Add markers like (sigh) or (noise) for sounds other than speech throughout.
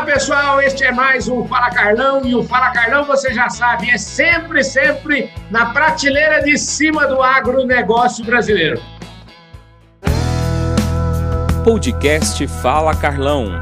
Olá pessoal, este é mais um Fala Carlão e o Fala Carlão você já sabe, é sempre, sempre na prateleira de cima do agronegócio brasileiro. Podcast Fala Carlão.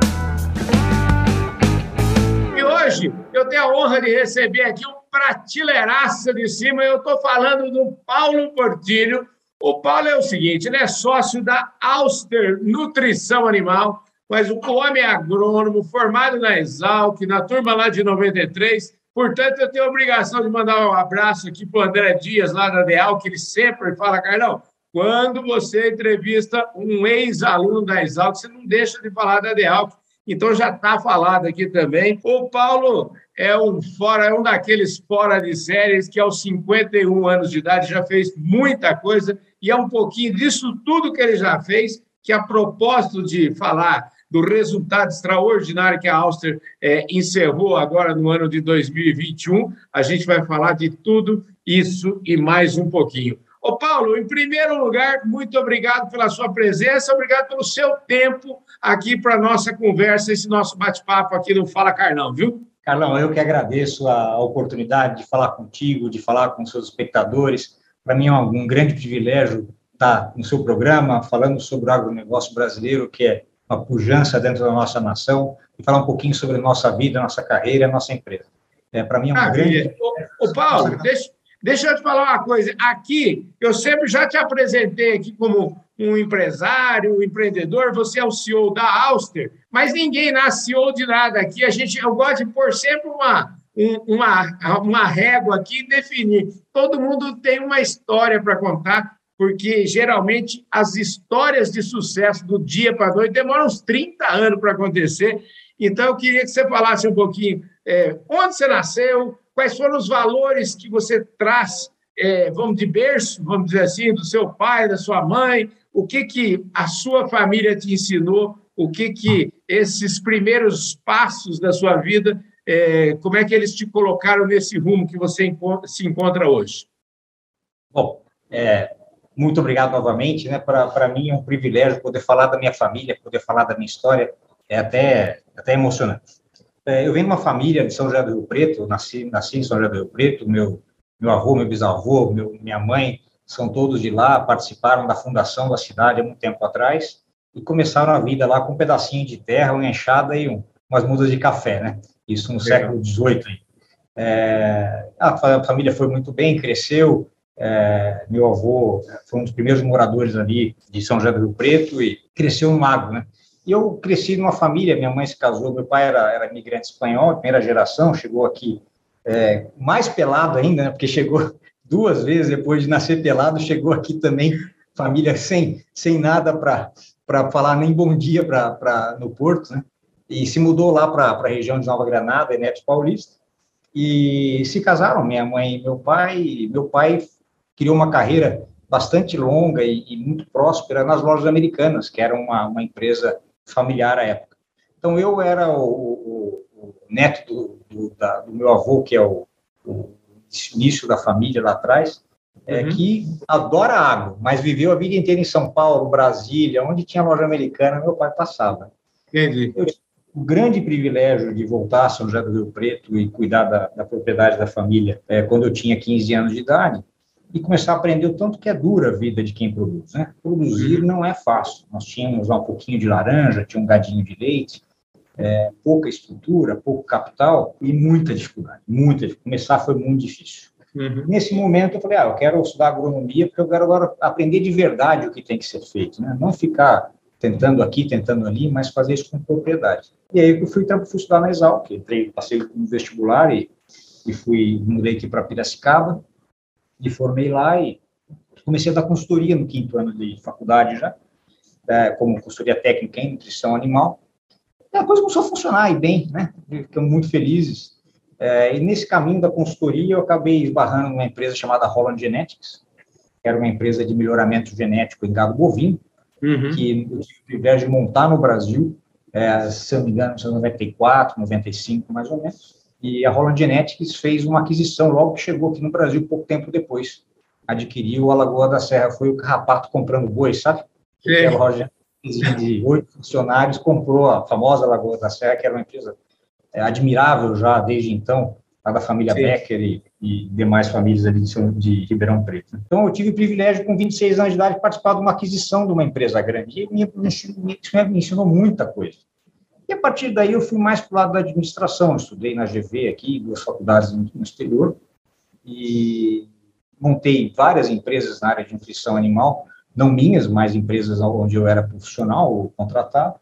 E hoje eu tenho a honra de receber aqui um prateleiraça de cima, eu estou falando do Paulo Portilho. O Paulo é o seguinte, ele é sócio da Auster Nutrição Animal, mas o homem é agrônomo, formado na Exalc, na turma lá de 93. Portanto, eu tenho a obrigação de mandar um abraço aqui para o André Dias, lá da Deal, que ele sempre fala, Carlão, quando você entrevista um ex-aluno da Exalc, você não deixa de falar da Deal. Então já está falado aqui também. O Paulo é um fora, é um daqueles fora de séries que aos 51 anos de idade já fez muita coisa e é um pouquinho disso tudo que ele já fez que a propósito de falar do resultado extraordinário que a Auster é, encerrou agora no ano de 2021. A gente vai falar de tudo isso e mais um pouquinho. Ô Paulo, em primeiro lugar, muito obrigado pela sua presença, obrigado pelo seu tempo aqui para a nossa conversa, esse nosso bate-papo aqui no Fala Carlão, viu? Carlão, eu que agradeço a oportunidade de falar contigo, de falar com seus espectadores. Para mim é um grande privilégio estar no seu programa, falando sobre o agronegócio brasileiro, que é uma pujança dentro da nossa nação e falar um pouquinho sobre a nossa vida, a nossa carreira, a nossa empresa. É, Para mim é uma ah, grande. Ô, Paulo, deixa, deixa eu te falar uma coisa. Aqui, eu sempre já te apresentei aqui como um empresário, um empreendedor, você é o CEO da Auster, mas ninguém nasce CEO de nada aqui. A gente, eu gosto de pôr sempre uma, uma, uma régua aqui e definir. Todo mundo tem uma história para contar porque geralmente as histórias de sucesso do dia para a noite demoram uns 30 anos para acontecer. Então, eu queria que você falasse um pouquinho é, onde você nasceu, quais foram os valores que você traz, é, vamos de berço, vamos dizer assim, do seu pai, da sua mãe, o que, que a sua família te ensinou, o que, que esses primeiros passos da sua vida, é, como é que eles te colocaram nesse rumo que você se encontra hoje? Bom, é, muito obrigado novamente, né? Para mim é um privilégio poder falar da minha família, poder falar da minha história, é até, até emocionante. É, eu venho de uma família de São José do Rio Preto, nasci, nasci em São José do Rio Preto, meu, meu avô, meu bisavô, meu, minha mãe, são todos de lá, participaram da fundação da cidade há muito tempo atrás e começaram a vida lá com um pedacinho de terra, uma enxada e um, umas mudas de café, né? Isso no Legal. século XVIII. É, a família foi muito bem, cresceu, é, meu avô foi um dos primeiros moradores ali de São José do Rio Preto e cresceu no Lago, né? E eu cresci numa família, minha mãe se casou, meu pai era, era imigrante espanhol, primeira geração, chegou aqui é, mais pelado ainda, né? Porque chegou (laughs) duas vezes depois de nascer pelado, chegou aqui também família sem, sem nada para falar nem bom dia para no Porto, né? E se mudou lá para a região de Nova Granada, Neto Paulista, e se casaram, minha mãe e meu pai. Meu pai criou uma carreira bastante longa e, e muito próspera nas lojas americanas, que era uma, uma empresa familiar à época. Então, eu era o, o, o neto do, do, da, do, meu avô, que é o, o, início da família lá atrás, é, uhum. que adora água, mas viveu a vida inteira em São Paulo, Brasília, onde tinha loja americana, meu pai passava. Entendi. Eu tive o grande privilégio de voltar a São José do Rio Preto e cuidar da, da propriedade da família é, quando eu tinha 15 anos de idade, e começar a aprender o tanto que é dura a vida de quem produz. Né? Produzir uhum. não é fácil. Nós tínhamos um pouquinho de laranja, tinha um gadinho de leite, é, pouca estrutura, pouco capital e muita dificuldade. Muita. Começar foi muito difícil. Uhum. Nesse momento eu falei, ah, eu quero estudar agronomia porque eu quero agora aprender de verdade o que tem que ser feito, né? Não ficar tentando aqui, tentando ali, mas fazer isso com propriedade. E aí eu fui, fui estudar na Exalc, entrei, passei no vestibular e, e fui, mudei aqui para Piracicaba, me formei lá e comecei a dar consultoria no quinto ano de faculdade já, é, como consultoria técnica em nutrição animal. E a coisa começou a funcionar e bem, né? Ficamos muito felizes. É, e nesse caminho da consultoria, eu acabei esbarrando numa empresa chamada Holland Genetics, que era uma empresa de melhoramento genético em gado bovino, uhum. que eu tive o privilégio de montar no Brasil, é, se não me engano, em 94, 95, mais ou menos. E a Holland Genetics fez uma aquisição logo que chegou aqui no Brasil, pouco tempo depois. Adquiriu a Lagoa da Serra. Foi o carrapato comprando boi, sabe? Que a loja de oito funcionários comprou a famosa Lagoa da Serra, que era uma empresa é, admirável já desde então, a da família Sim. Becker e, e, demais famílias ali de, de, Ribeirão Preto. Então, eu tive o privilégio, com 26 anos de idade, de participar de uma aquisição de uma empresa grande, e me, me, me ensinou muita coisa. E a partir daí eu fui mais para o lado da administração, estudei na GV aqui, duas faculdades no exterior, e montei várias empresas na área de nutrição animal, não minhas, mas empresas onde eu era profissional ou contratado.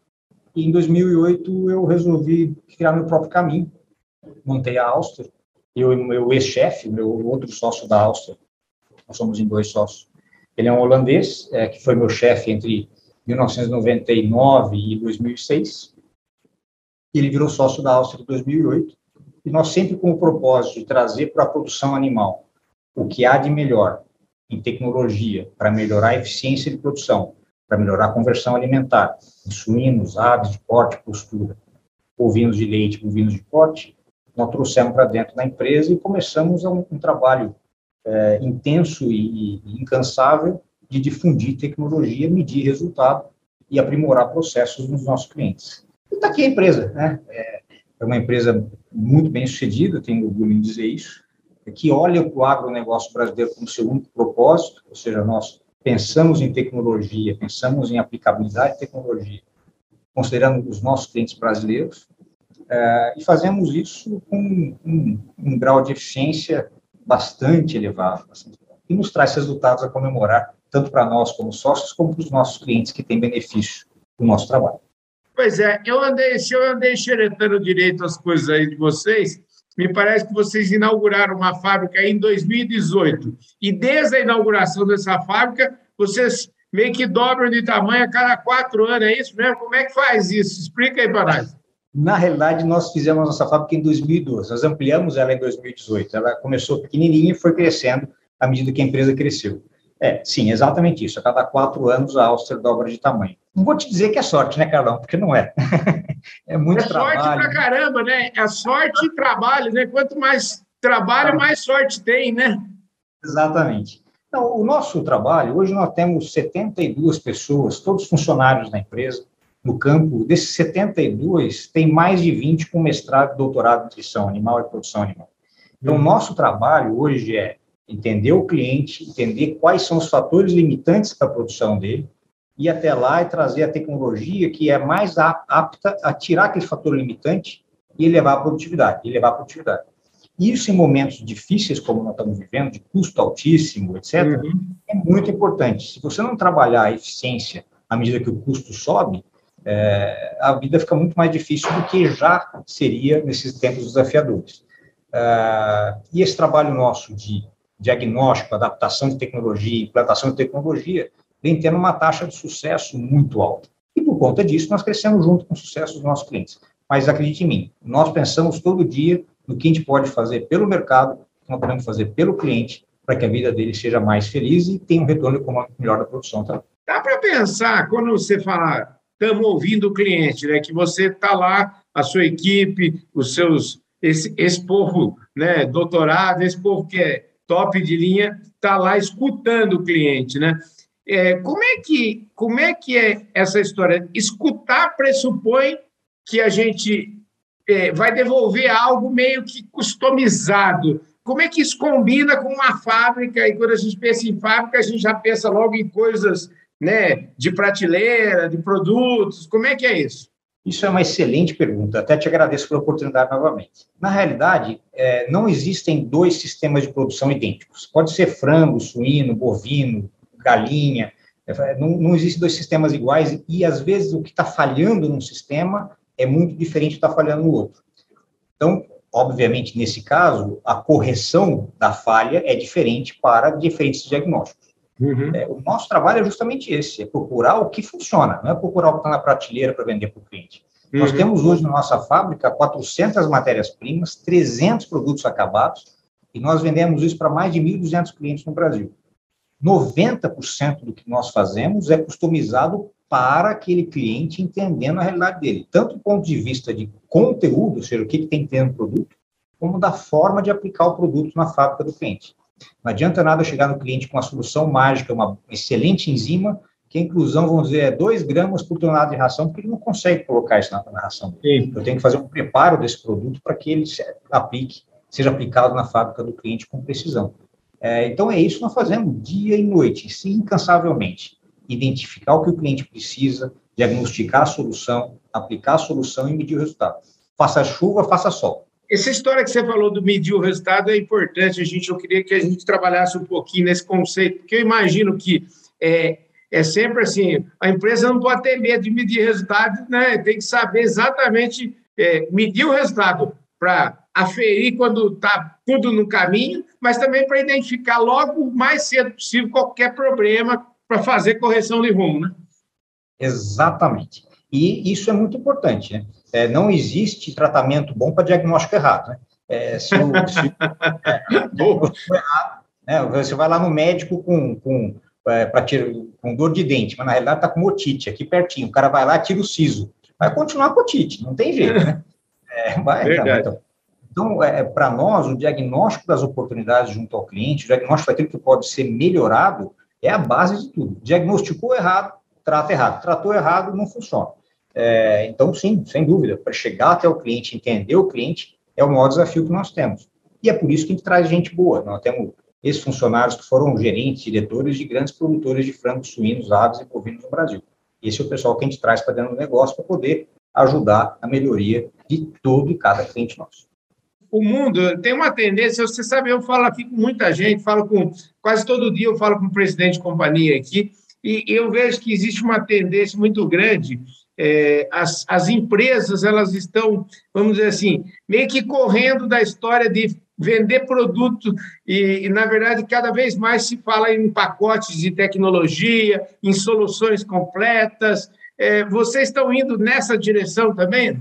E em 2008 eu resolvi criar meu próprio caminho. Montei a Auster. Eu e meu ex-chefe, meu outro sócio da Auster, nós somos em dois sócios. Ele é um holandês, é, que foi meu chefe entre 1999 e 2006. Ele virou sócio da Auster em 2008. E nós sempre com o propósito de trazer para a produção animal o que há de melhor em tecnologia para melhorar a eficiência de produção, para melhorar a conversão alimentar, em suínos, aves de corte, postura, bovinos de leite, bovinos de corte, nós trouxemos para dentro da empresa e começamos um, um trabalho é, intenso e, e, incansável de difundir tecnologia, medir resultado e aprimorar processos nos nossos clientes. Está aqui a empresa, né? É, é uma empresa muito bem sucedida, tenho orgulho em dizer isso, que olha para o agronegócio brasileiro como seu único propósito, ou seja, nós pensamos em tecnologia, pensamos em aplicabilidade de tecnologia, considerando os nossos clientes brasileiros, é, e fazemos isso com um, um, grau de eficiência bastante elevado, e nos traz resultados a comemorar, tanto para nós como sócios, como para os nossos clientes que têm benefício do nosso trabalho. Pois é, eu andei, se eu andei xeretando direito as coisas aí de vocês, me parece que vocês inauguraram uma fábrica em 2018. E desde a inauguração dessa fábrica, vocês meio que dobram de tamanho a cada quatro anos, é isso mesmo? Como é que faz isso? Explica aí para nós. Na realidade, nós fizemos nossa fábrica em 2012, nós ampliamos ela em 2018. Ela começou pequenininha e foi crescendo à medida que a empresa cresceu. É, sim, exatamente isso. A cada quatro anos a Áustria dobra de tamanho. Não vou te dizer que é sorte, né, Carlão? Porque não é. (laughs) é muito é trabalho. É sorte pra caramba, né? É sorte e trabalho, né? Quanto mais trabalho, mais sorte tem, né? Exatamente. Então, o nosso trabalho, hoje nós temos 72 pessoas, todos funcionários da empresa, no campo. Desses 72, tem mais de 20 com mestrado e doutorado em nutrição animal e produção animal. Então, o uhum. nosso trabalho hoje é entender o cliente, entender quais são os fatores limitantes para a produção dele, ir até lá e trazer a tecnologia que é mais apta a tirar aquele fator limitante e elevar a produtividade, elevar a produtividade. Isso em momentos difíceis, como nós estamos vivendo, de custo altíssimo, etc., uhum. é muito importante. Se você não trabalhar a eficiência à medida que o custo sobe, é, a vida fica muito mais difícil do que já seria nesses tempos desafiadores. É, e esse trabalho nosso de diagnóstico, adaptação de tecnologia, implantação de tecnologia, vem tendo uma taxa de sucesso muito alta. E por conta disso, nós crescemos junto com o sucesso dos nossos clientes. Mas acredite em mim, nós pensamos todo dia no que a gente pode fazer pelo mercado, que nós podemos fazer pelo cliente, para que a vida dele seja mais feliz e tenha um retorno econômico melhor da produção. Tá? Dá para pensar, quando você fala, estamos ouvindo o cliente, né, que você está lá, a sua equipe, os seus, esse, esse povo né, doutorado, esse povo que é top de linha, está lá escutando o cliente, né? É, como, é que, como é que é essa história? Escutar pressupõe que a gente é, vai devolver algo meio que customizado. Como é que isso combina com uma fábrica? E quando a gente pensa em fábrica, a gente já pensa logo em coisas né, de prateleira, de produtos. Como é que é isso? Isso é uma excelente pergunta, até te agradeço pela oportunidade novamente. Na realidade, é, não existem dois sistemas de produção idênticos. Pode ser frango, suíno, bovino, galinha, é, não, não existem dois sistemas iguais e, às vezes, o que está falhando num sistema é muito diferente do que está falhando no outro. Então, obviamente, nesse caso, a correção da falha é diferente para diferentes diagnósticos. Uhum. É, o nosso trabalho é justamente esse, é procurar o que funciona, não é procurar o que está na prateleira para vender para o cliente. Uhum. Nós temos hoje na nossa fábrica 400 matérias-primas, 300 produtos acabados, e nós vendemos isso para mais de 1.200 clientes no Brasil. 90% do que nós fazemos é customizado para aquele cliente entendendo a realidade dele, tanto do ponto de vista de conteúdo, ou seja, o que, que tem que ter no produto, como da forma de aplicar o produto na fábrica do cliente. Não adianta nada chegar no cliente com uma solução mágica, uma excelente enzima, que a inclusão, vamos dizer, é 2 gramas por tonelada de ração, porque ele não consegue colocar isso na, na ração. Sim. Eu tenho que fazer um preparo desse produto para que ele se aplique, seja aplicado na fábrica do cliente com precisão. É, então, é isso que nós fazemos dia e noite, sim, incansavelmente. Identificar o que o cliente precisa, diagnosticar a solução, aplicar a solução e medir o resultado. Faça chuva, faça sol. Essa história que você falou do medir o resultado é importante, gente. Eu queria que a gente trabalhasse um pouquinho nesse conceito, porque eu imagino que é, é sempre assim: a empresa não pode ter medo de medir resultado, né? Tem que saber exatamente é, medir o resultado para aferir quando está tudo no caminho, mas também para identificar logo o mais cedo possível qualquer problema para fazer correção de rumo, né? Exatamente. E isso é muito importante, né? É, não existe tratamento bom para diagnóstico errado, né? É, se, o, se é, (laughs) errado, né? Você vai lá no médico com, com, é, tirar, com dor de dente, mas na realidade está com otite, aqui pertinho. O cara vai lá tira o siso. Vai continuar com otite, não tem jeito, né? É, vai, Verdade. Então, então é, para nós, o diagnóstico das oportunidades junto ao cliente, o diagnóstico daquilo que pode ser melhorado, é a base de tudo. Diagnosticou errado, trata errado. Tratou errado, não funciona. É, então, sim, sem dúvida, para chegar até o cliente, entender o cliente, é o maior desafio que nós temos. E é por isso que a gente traz gente boa. Nós temos esses funcionários que foram gerentes, diretores de grandes produtores de frangos, suínos, aves e bovinos no Brasil. Esse é o pessoal que a gente traz para dentro do negócio para poder ajudar a melhoria de todo e cada cliente nosso. O mundo tem uma tendência, você sabe, eu falo aqui com muita gente, falo com quase todo dia eu falo com o presidente de companhia aqui, e eu vejo que existe uma tendência muito grande. É, as, as empresas elas estão, vamos dizer assim, meio que correndo da história de vender produto e, e, na verdade, cada vez mais se fala em pacotes de tecnologia, em soluções completas. É, vocês estão indo nessa direção também?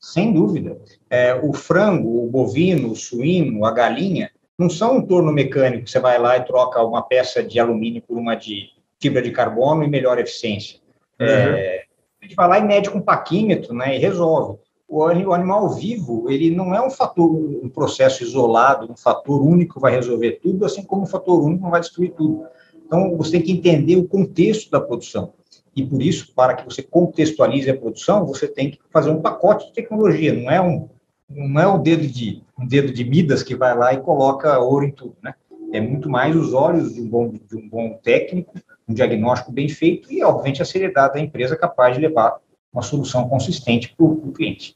Sem dúvida. É, o frango, o bovino, o suíno, a galinha, não são um torno mecânico que você vai lá e troca uma peça de alumínio por uma de fibra de carbono e melhor eficiência. Uhum. É, a gente vai lá e mede com um paquímetro né, e resolve. O, o animal vivo, ele não é um fator, um processo isolado, um fator único vai resolver tudo, assim como um fator único não vai destruir tudo. Então, você tem que entender o contexto da produção. E por isso, para que você contextualize a produção, você tem que fazer um pacote de tecnologia, não é um não é um dedo de um dedo de Midas que vai lá e coloca ouro em tudo, né? É muito mais os olhos de um bom de um bom técnico um diagnóstico bem feito e, obviamente, a seriedade da empresa capaz de levar uma solução consistente para o cliente.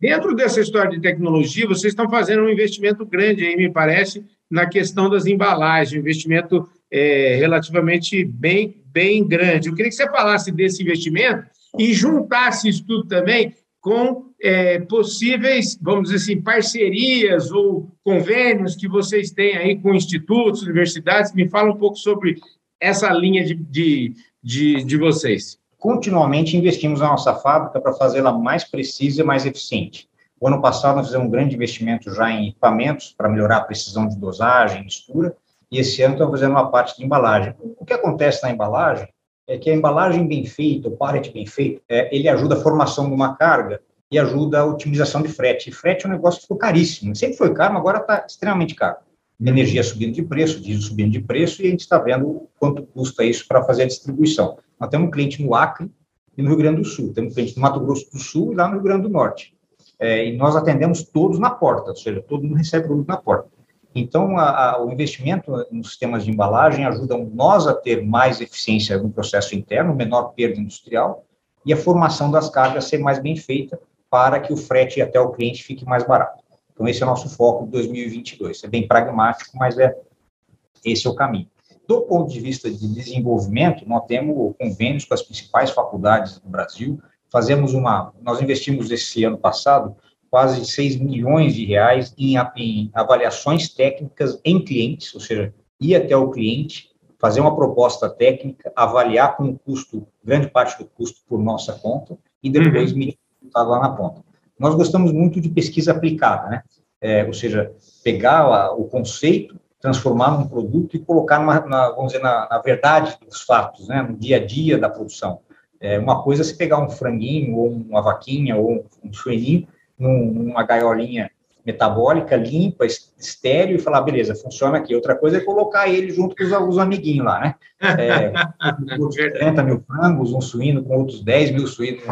Dentro dessa história de tecnologia, vocês estão fazendo um investimento grande aí, me parece, na questão das embalagens, um investimento é, relativamente bem, bem grande. Eu queria que você falasse desse investimento e juntasse isso tudo também com é, possíveis, vamos dizer assim, parcerias ou convênios que vocês têm aí com institutos, universidades. Me fala um pouco sobre essa linha de, de, de, de vocês? Continuamente investimos na nossa fábrica para fazê-la mais precisa e mais eficiente. O ano passado, nós fizemos um grande investimento já em equipamentos para melhorar a precisão de dosagem, mistura, e esse ano estamos fazendo uma parte de embalagem. O que acontece na embalagem é que a embalagem bem feita, o pallet bem feito, é, ele ajuda a formação de uma carga e ajuda a otimização de frete. E frete é um negócio que ficou caríssimo. Sempre foi caro, mas agora está extremamente caro energia subindo de preço, diesel subindo de preço, e a gente está vendo quanto custa isso para fazer a distribuição. Nós temos um cliente no Acre e no Rio Grande do Sul, temos um cliente no Mato Grosso do Sul e lá no Rio Grande do Norte. É, e nós atendemos todos na porta, ou seja, todo mundo recebe produto na porta. Então, a, a, o investimento nos sistemas de embalagem ajuda nós a ter mais eficiência no processo interno, menor perda industrial, e a formação das cargas ser mais bem feita para que o frete até o cliente fique mais barato. Então, esse é o nosso foco de 2022. É bem pragmático, mas é esse é o caminho. Do ponto de vista de desenvolvimento, nós temos convênios com as principais faculdades do Brasil. Fazemos uma, nós investimos esse ano passado quase 6 milhões de reais em, em avaliações técnicas em clientes, ou seja, ir até o cliente, fazer uma proposta técnica, avaliar com o custo, grande parte do custo por nossa conta, e depois uhum. medir lá na ponta. Nós gostamos muito de pesquisa aplicada, né? É, ou seja, pegar a, o conceito, transformar num produto e colocar, numa, na, vamos dizer, na, na, verdade dos fatos, né? no dia a dia da produção. É, uma coisa é se pegar um franguinho, ou uma vaquinha, ou um sueninho, num, numa gaiolinha metabólica, limpa, estéreo, e falar, beleza, funciona aqui. Outra coisa é colocar ele junto com os, os amiguinhos lá, né? É, (laughs) 30 mil frangos, um suíno com outros 10 mil suínos.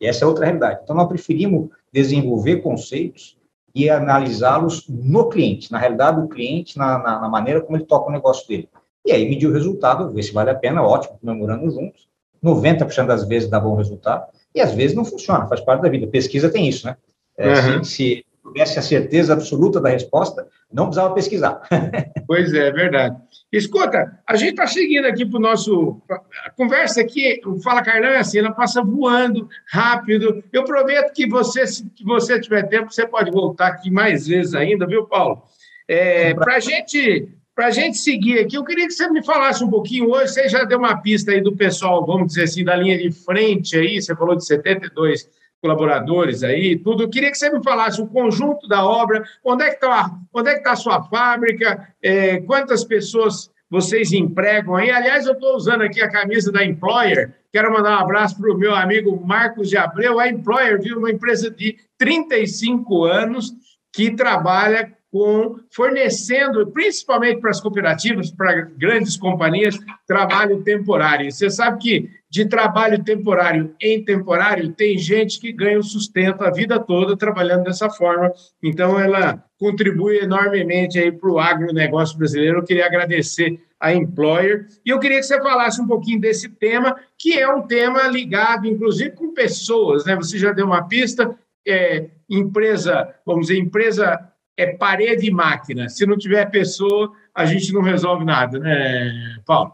E essa é outra realidade. Então, nós preferimos desenvolver conceitos e analisá-los no cliente, na realidade do cliente, na, na, na, maneira como ele toca o negócio dele. E aí medir o resultado, ver se vale a pena, ótimo, comemorando juntos. 90% das vezes dá bom resultado, e às vezes não funciona, faz parte da vida. Pesquisa tem isso, né? É, uhum. se, se tivesse a certeza absoluta da resposta, não precisava pesquisar. (laughs) pois é, é verdade. Escuta, a gente está seguindo aqui para o nosso. A conversa aqui, o Fala Carlão é assim, ela passa voando, rápido. Eu prometo que você, se você tiver tempo, você pode voltar aqui mais vezes ainda, viu, Paulo? É, para gente, a gente seguir aqui, eu queria que você me falasse um pouquinho hoje. Você já deu uma pista aí do pessoal, vamos dizer assim, da linha de frente aí, você falou de 72 colaboradores aí, tudo. Eu queria que você me falasse o conjunto da obra, onde é que está é que tá a sua fábrica, é, quantas pessoas vocês empregam aí. Aliás, eu estou usando aqui a camisa da Employer. Quero mandar um abraço para o meu amigo Marcos de Abreu. A Employer viu uma empresa de 35 anos que trabalha com fornecendo, principalmente para as cooperativas, para grandes companhias, trabalho temporário. Você sabe que de trabalho temporário em temporário tem gente que ganha o sustento a vida toda trabalhando dessa forma. Então, ela contribui enormemente aí para o agronegócio brasileiro. Eu queria agradecer a Employer. E eu queria que você falasse um pouquinho desse tema, que é um tema ligado, inclusive, com pessoas. Né? Você já deu uma pista, é, empresa, vamos dizer, empresa é parede e máquina. Se não tiver pessoa, a gente não resolve nada, né, Paulo?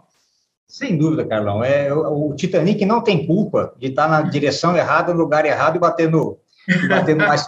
Sem dúvida, Carlão. É, o, Titanic não tem culpa de estar na direção errada, no lugar errado e batendo, batendo mais.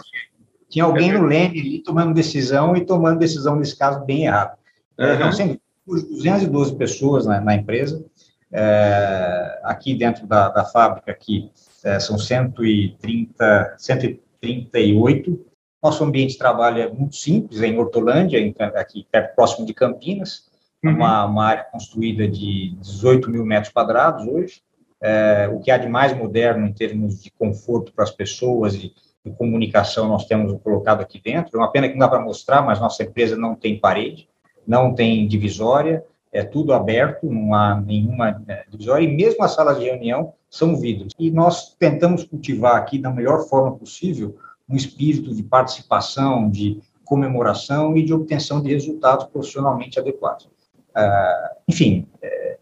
Tinha alguém no leme ali tomando decisão e tomando decisão, nesse caso, bem errado. Uhum. Então, sem 212 pessoas na, na empresa, é, aqui dentro da, da fábrica, aqui, é, são 130, 138 nosso ambiente de trabalho é muito simples, é em Hortolândia, aqui perto, próximo de Campinas, uhum. uma, uma, área construída de 18 mil metros quadrados hoje, é, o que há de mais moderno em termos de conforto para as pessoas e, de comunicação nós temos colocado aqui dentro. É uma pena que não dá para mostrar, mas nossa empresa não tem parede, não tem divisória, é tudo aberto, não há nenhuma é, divisória, e mesmo as salas de reunião são vidros. E nós tentamos cultivar aqui da melhor forma possível um espírito de participação, de comemoração e de obtenção de resultados profissionalmente adequados. Uh, enfim, é,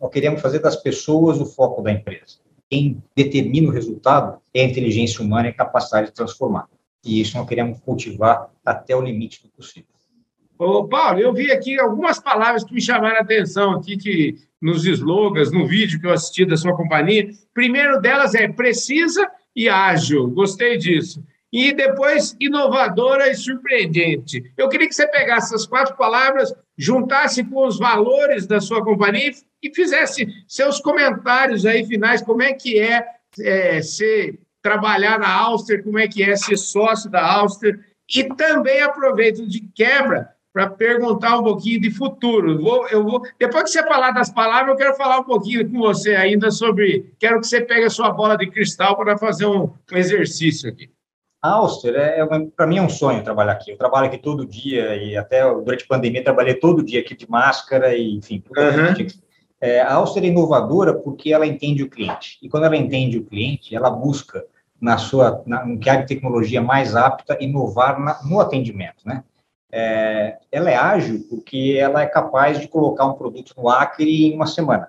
nós queremos fazer das pessoas o foco da empresa. Quem determina o resultado é a inteligência humana e a capacidade de transformar. E isso nós queremos cultivar até o limite do possível. Ô, Paulo, eu vi aqui algumas palavras que me chamaram a atenção aqui, que nos slogans, no vídeo que eu assisti da sua companhia. Primeiro delas é precisa e ágil. Gostei disso e depois inovadora e surpreendente. Eu queria que você pegasse essas quatro palavras, juntasse com os valores da sua companhia e fizesse seus comentários aí finais, como é que é, é ser trabalhar na Auster, como é que é ser sócio da Auster, e também aproveito de quebra para perguntar um pouquinho de futuro. Vou, eu vou, depois que você falar das palavras, eu quero falar um pouquinho com você ainda sobre. Quero que você pegue a sua bola de cristal para fazer um, um exercício aqui. Auster, é, é para mim é um sonho trabalhar aqui. Eu trabalho aqui todo dia e até durante a pandemia trabalhei todo dia aqui de máscara e, enfim, uhum. é, A Auster é inovadora porque ela entende o cliente. E quando ela entende o cliente, ela busca na sua, na, no que há de tecnologia mais apta, inovar na, no atendimento, né? É, ela é ágil porque ela é capaz de colocar um produto no Acre em uma semana.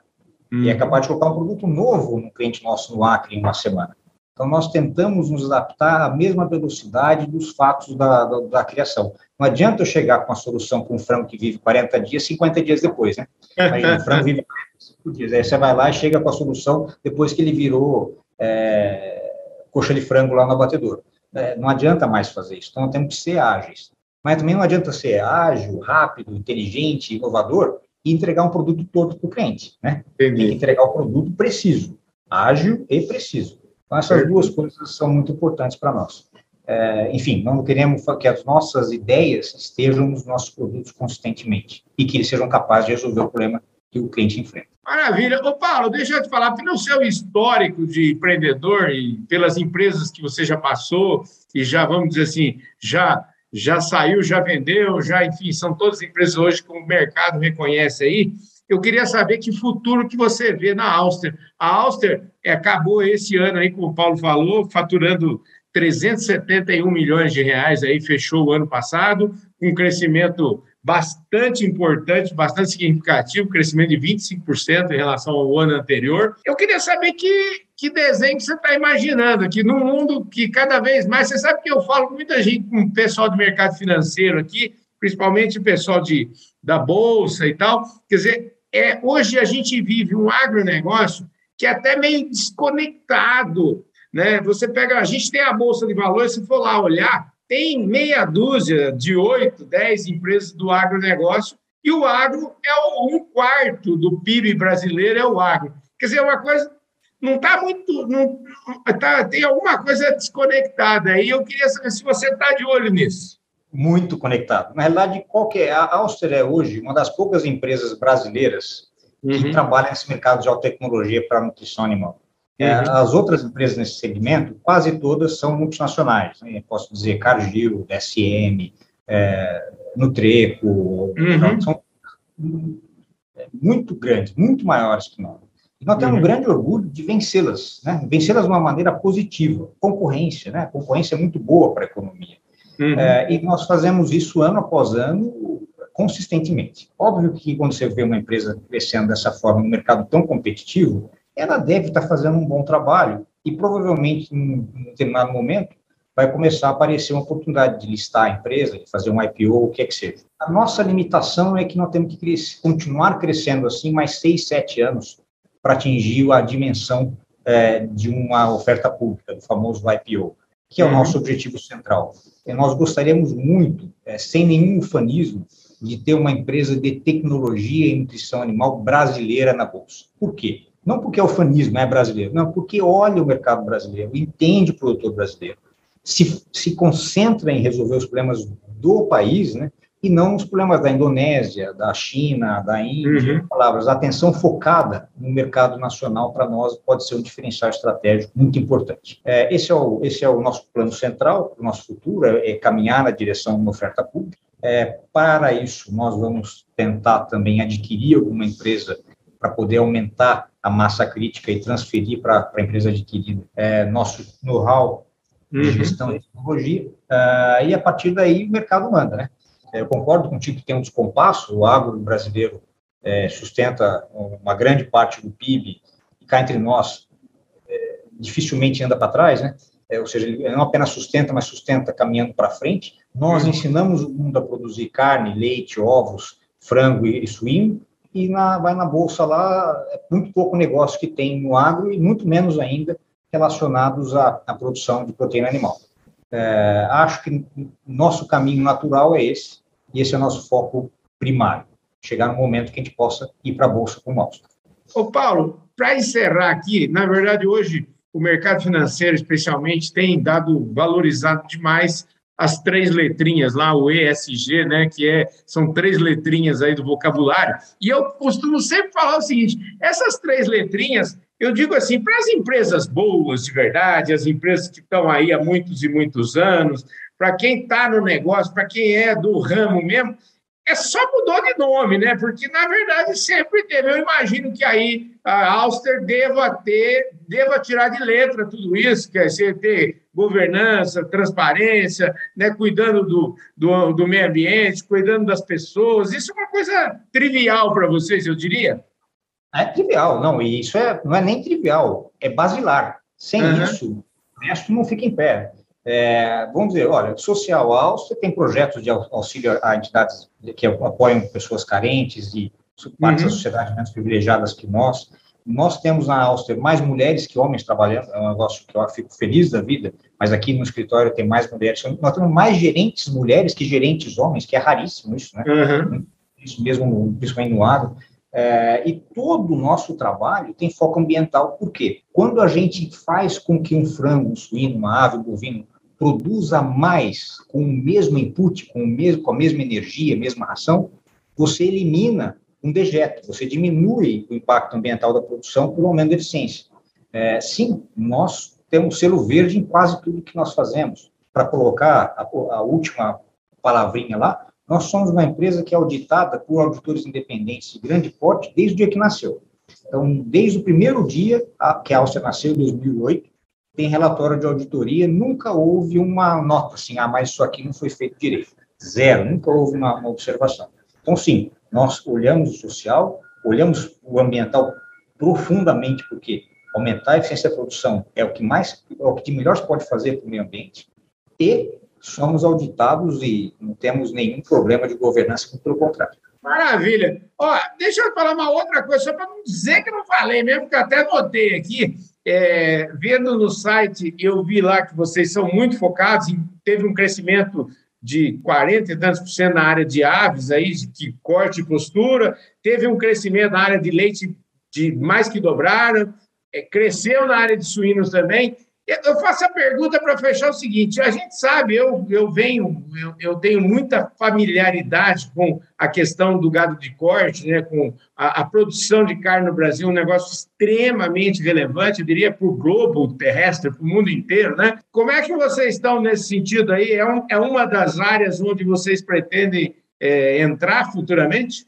E é uhum. capaz de colocar um produto novo no cliente nosso no Acre em uma semana. Então, nós tentamos nos adaptar à mesma velocidade dos fatos da, da, da, criação. Não adianta eu chegar com a solução com um frango que vive 40 dias, 50 dias depois, né? Aí, o frango vive 45 dias. Aí você vai lá e chega com a solução depois que ele virou é, coxa de frango lá no abatedor. É, não adianta mais fazer isso. Então, nós temos que ser ágeis. Mas também não adianta ser ágil, rápido, inteligente, inovador e entregar um produto todo para o cliente, né? Entendi. Tem que entregar o produto preciso, ágil e preciso. Então, essas duas coisas são muito importantes para nós. É, enfim, não queremos que as nossas ideias estejam nos nossos produtos consistentemente e que eles sejam capazes de resolver o problema que o cliente enfrenta. Maravilha. Ô, Paulo, deixa eu te falar, pelo seu histórico de empreendedor e pelas empresas que você já passou e já, vamos dizer assim, já já saiu, já vendeu, já, enfim, são todas empresas hoje que o mercado reconhece aí. Eu queria saber que futuro que você vê na Auster. A Auster acabou esse ano aí, como o Paulo falou, faturando 371 milhões de reais aí, fechou o ano passado, um crescimento bastante importante, bastante significativo, crescimento de 25% em relação ao ano anterior. Eu queria saber que, que desenho que você está imaginando aqui, num mundo que cada vez mais, você sabe que eu falo com muita gente, com o pessoal do mercado financeiro aqui, principalmente o pessoal de, da Bolsa e tal, quer dizer, é, hoje a gente vive um agronegócio que é até meio desconectado, né? Você pega, a gente tem a Bolsa de Valores, se for lá olhar, tem meia dúzia de oito, dez empresas do agronegócio, e o agro é um quarto do PIB brasileiro, é o agro. Quer dizer, uma coisa não está muito. Não, tá, tem alguma coisa desconectada aí. Eu queria saber se você está de olho nisso. Muito conectado. Na realidade, qualquer, é? a Auster é hoje uma das poucas empresas brasileiras que uhum. trabalham nesse mercado de alta tecnologia para nutrição animal. É, uhum. As outras empresas nesse segmento, quase todas são multinacionais. Né? Posso dizer Cargill, SM, é, Nutreco, uhum. então, são muito grandes, muito maiores que nós. E nós temos uhum. um grande orgulho de vencê-las, né? vencê-las de uma maneira positiva. Concorrência, né? concorrência é muito boa para a economia. Uhum. É, e nós fazemos isso ano após ano, consistentemente. Óbvio que quando você vê uma empresa crescendo dessa forma no mercado tão competitivo, ela deve estar fazendo um bom trabalho e provavelmente, em um determinado momento, vai começar a aparecer uma oportunidade de listar a empresa, de fazer um IPO, o que é que seja. A nossa limitação é que nós temos que crescer, continuar crescendo assim mais seis, sete anos para atingir a dimensão é, de uma oferta pública, do famoso IPO, que é o uhum. nosso objetivo central. E nós gostaríamos muito, é, sem nenhum ufanismo, de ter uma empresa de tecnologia e nutrição animal brasileira na Bolsa. Por quê? Não porque o fanismo é brasileiro, não, porque olha o mercado brasileiro, entende o produtor brasileiro, se, se concentra em resolver os problemas do país, né? E não os problemas da Indonésia, da China, da Índia. Uhum. Palavras, a atenção focada no mercado nacional para nós pode ser um diferencial estratégico muito importante. É, esse, é o, esse é o nosso plano central, o nosso futuro é, é caminhar na direção de uma oferta pública. É, para isso, nós vamos tentar também adquirir alguma empresa para poder aumentar a massa crítica e transferir para a empresa adquirida é, nosso know-how de uhum. gestão de tecnologia, uh, e a partir daí o mercado manda, né? Eu concordo contigo que tem um descompasso, o agro brasileiro é, sustenta uma grande parte do PIB, e cá entre nós, é, dificilmente anda para trás, né? É, ou seja, ele não apenas sustenta, mas sustenta caminhando para frente. Nós uhum. ensinamos o mundo a produzir carne, leite, ovos, frango e, e suíno, e na, vai na bolsa lá, é muito pouco negócio que tem no agro e muito menos ainda relacionados à, à produção de proteína animal. É, acho que nosso caminho natural é esse, e esse é o nosso foco primário, chegar no momento que a gente possa ir para a bolsa com nós. Ô Paulo, para encerrar aqui, na verdade hoje o mercado financeiro especialmente tem dado valorizado demais as três letrinhas lá, o ESG, né, que é, são três letrinhas aí do vocabulário. E eu costumo sempre falar o seguinte: essas três letrinhas, eu digo assim, para as empresas boas de verdade, as empresas que estão aí há muitos e muitos anos, para quem está no negócio, para quem é do ramo mesmo, é só mudou de nome, né? Porque, na verdade, sempre teve. Eu imagino que aí a Auster deva ter, deva tirar de letra tudo isso, que é ter governança, transparência, né? cuidando do, do, do meio ambiente, cuidando das pessoas. Isso é uma coisa trivial para vocês, eu diria? É trivial, não, e isso é, não é nem trivial, é basilar. Sem uhum. isso, o resto não fica em pé. É, vamos dizer, olha, social Áustria tem projetos de auxílio a entidades que apoiam pessoas carentes e partes uhum. da sociedade menos privilegiadas que nós. Nós temos na Áustria mais mulheres que homens trabalhando, é um negócio que eu fico feliz da vida, mas aqui no escritório tem mais mulheres. Nós temos mais gerentes mulheres que gerentes homens, que é raríssimo isso, né? Uhum. Isso mesmo, principalmente no agro. É, e todo o nosso trabalho tem foco ambiental, por quê? Quando a gente faz com que um frango, um suíno, uma ave, um bovino produza mais com o mesmo input, com, o mesmo, com a mesma energia, mesma ração, você elimina um dejeto, você diminui o impacto ambiental da produção por um aumento de eficiência. É, sim, nós temos selo verde em quase tudo que nós fazemos. Para colocar a, a última palavrinha lá, nós somos uma empresa que é auditada por auditores independentes de grande porte desde o dia que nasceu. Então, desde o primeiro dia que a Áustria nasceu, em 2008, tem relatório de auditoria, nunca houve uma nota assim, ah, mas isso aqui não foi feito direito. Zero, nunca houve uma, uma observação. Então, sim, nós olhamos o social, olhamos o ambiental profundamente, porque aumentar a eficiência da produção é o que mais, é o que melhor se pode fazer para o meio ambiente, e somos auditados e não temos nenhum problema de governança, pelo contrário. Maravilha. Ó, deixa eu falar uma outra coisa, só para não dizer que não falei mesmo, porque até notei aqui, é, vendo no site, eu vi lá que vocês são muito focados, e teve um crescimento de 40 e tantos por cento na área de aves, aí, de corte e postura, teve um crescimento na área de leite de mais que dobraram, é, cresceu na área de suínos também. Eu faço a pergunta para fechar o seguinte: a gente sabe, eu, eu venho, eu, eu, tenho muita familiaridade com a questão do gado de corte, né, com a, a produção de carne no Brasil, um negócio extremamente relevante, eu diria, para o globo terrestre, para o mundo inteiro. Né? Como é que vocês estão nesse sentido aí? É, um, é uma das áreas onde vocês pretendem é, entrar futuramente?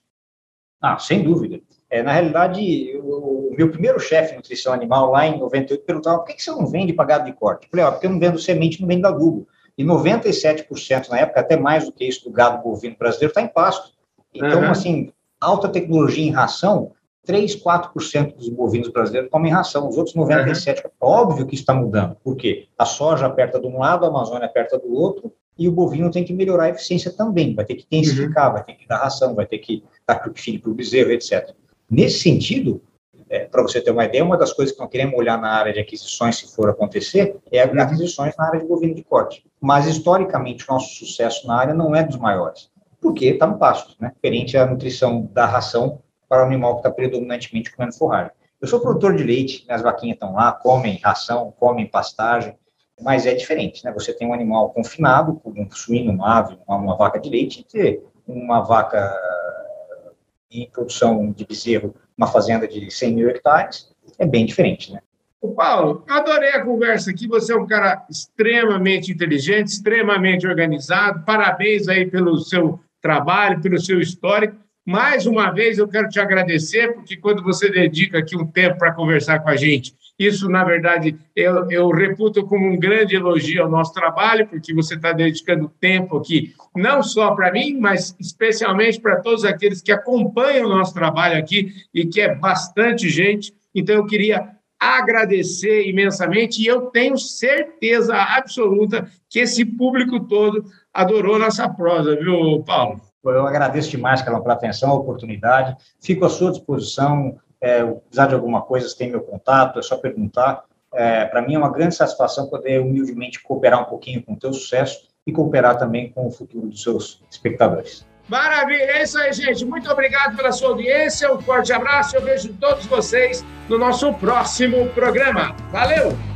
Ah, sem dúvida. É, na realidade, o, meu primeiro chefe de nutrição animal, lá em 98, perguntava por que, que você não vende pagado de corte? Eu falei, ó, porque eu não vendo semente, não vendo adubo. E 97%, na época, até mais do que isso, do gado bovino brasileiro está em pasto. Então, uhum. assim, alta tecnologia em ração, 3, 4% dos bovinos brasileiros comem ração, os outros 97%. Uhum. Óbvio que isso está mudando. Por quê? A soja aperta de um lado, a Amazônia aperta do outro, e o bovino tem que melhorar a eficiência também. Vai ter que intensificar, uhum. vai ter que dar ração, vai ter que dar filho para o bezerro, etc. Nesse sentido, é, para você ter uma ideia, uma das coisas que nós queremos olhar na área de aquisições, se for acontecer, é aquisições na área de bovino de corte. Mas, historicamente, o nosso sucesso na área não é dos maiores, porque está no pasto, né? diferente a nutrição da ração para o animal que está predominantemente comendo forragem. Eu sou produtor de leite, minhas vaquinhas estão lá, comem ração, comem pastagem, mas é diferente, né? Você tem um animal confinado, como um suíno, uma ave, uma, uma vaca de leite, e ter uma vaca em produção de bezerro, uma fazenda de 100 mil hectares, é bem diferente, né? O Paulo, adorei a conversa aqui. Você é um cara extremamente inteligente, extremamente organizado. Parabéns aí pelo seu trabalho, pelo seu histórico. Mais uma vez, eu quero te agradecer, porque quando você dedica aqui um tempo para conversar com a gente, isso, na verdade, eu, eu reputo como um grande elogio ao nosso trabalho, porque você está dedicando tempo aqui, não só para mim, mas especialmente para todos aqueles que acompanham o nosso trabalho aqui, e que é bastante gente. Então, eu queria agradecer imensamente, e eu tenho certeza absoluta que esse público todo adorou nossa prosa, viu, Paulo? Eu agradeço demais, pela atenção, a oportunidade. Fico à sua disposição é, precisar de alguma coisa, você tem meu contato, é só perguntar. É, Para mim é uma grande satisfação poder humildemente cooperar um pouquinho com o teu sucesso e cooperar também com o futuro dos seus espectadores. Maravilha, é isso aí, gente. Muito obrigado pela sua audiência. Um forte abraço. Eu vejo todos vocês no nosso próximo programa. Valeu!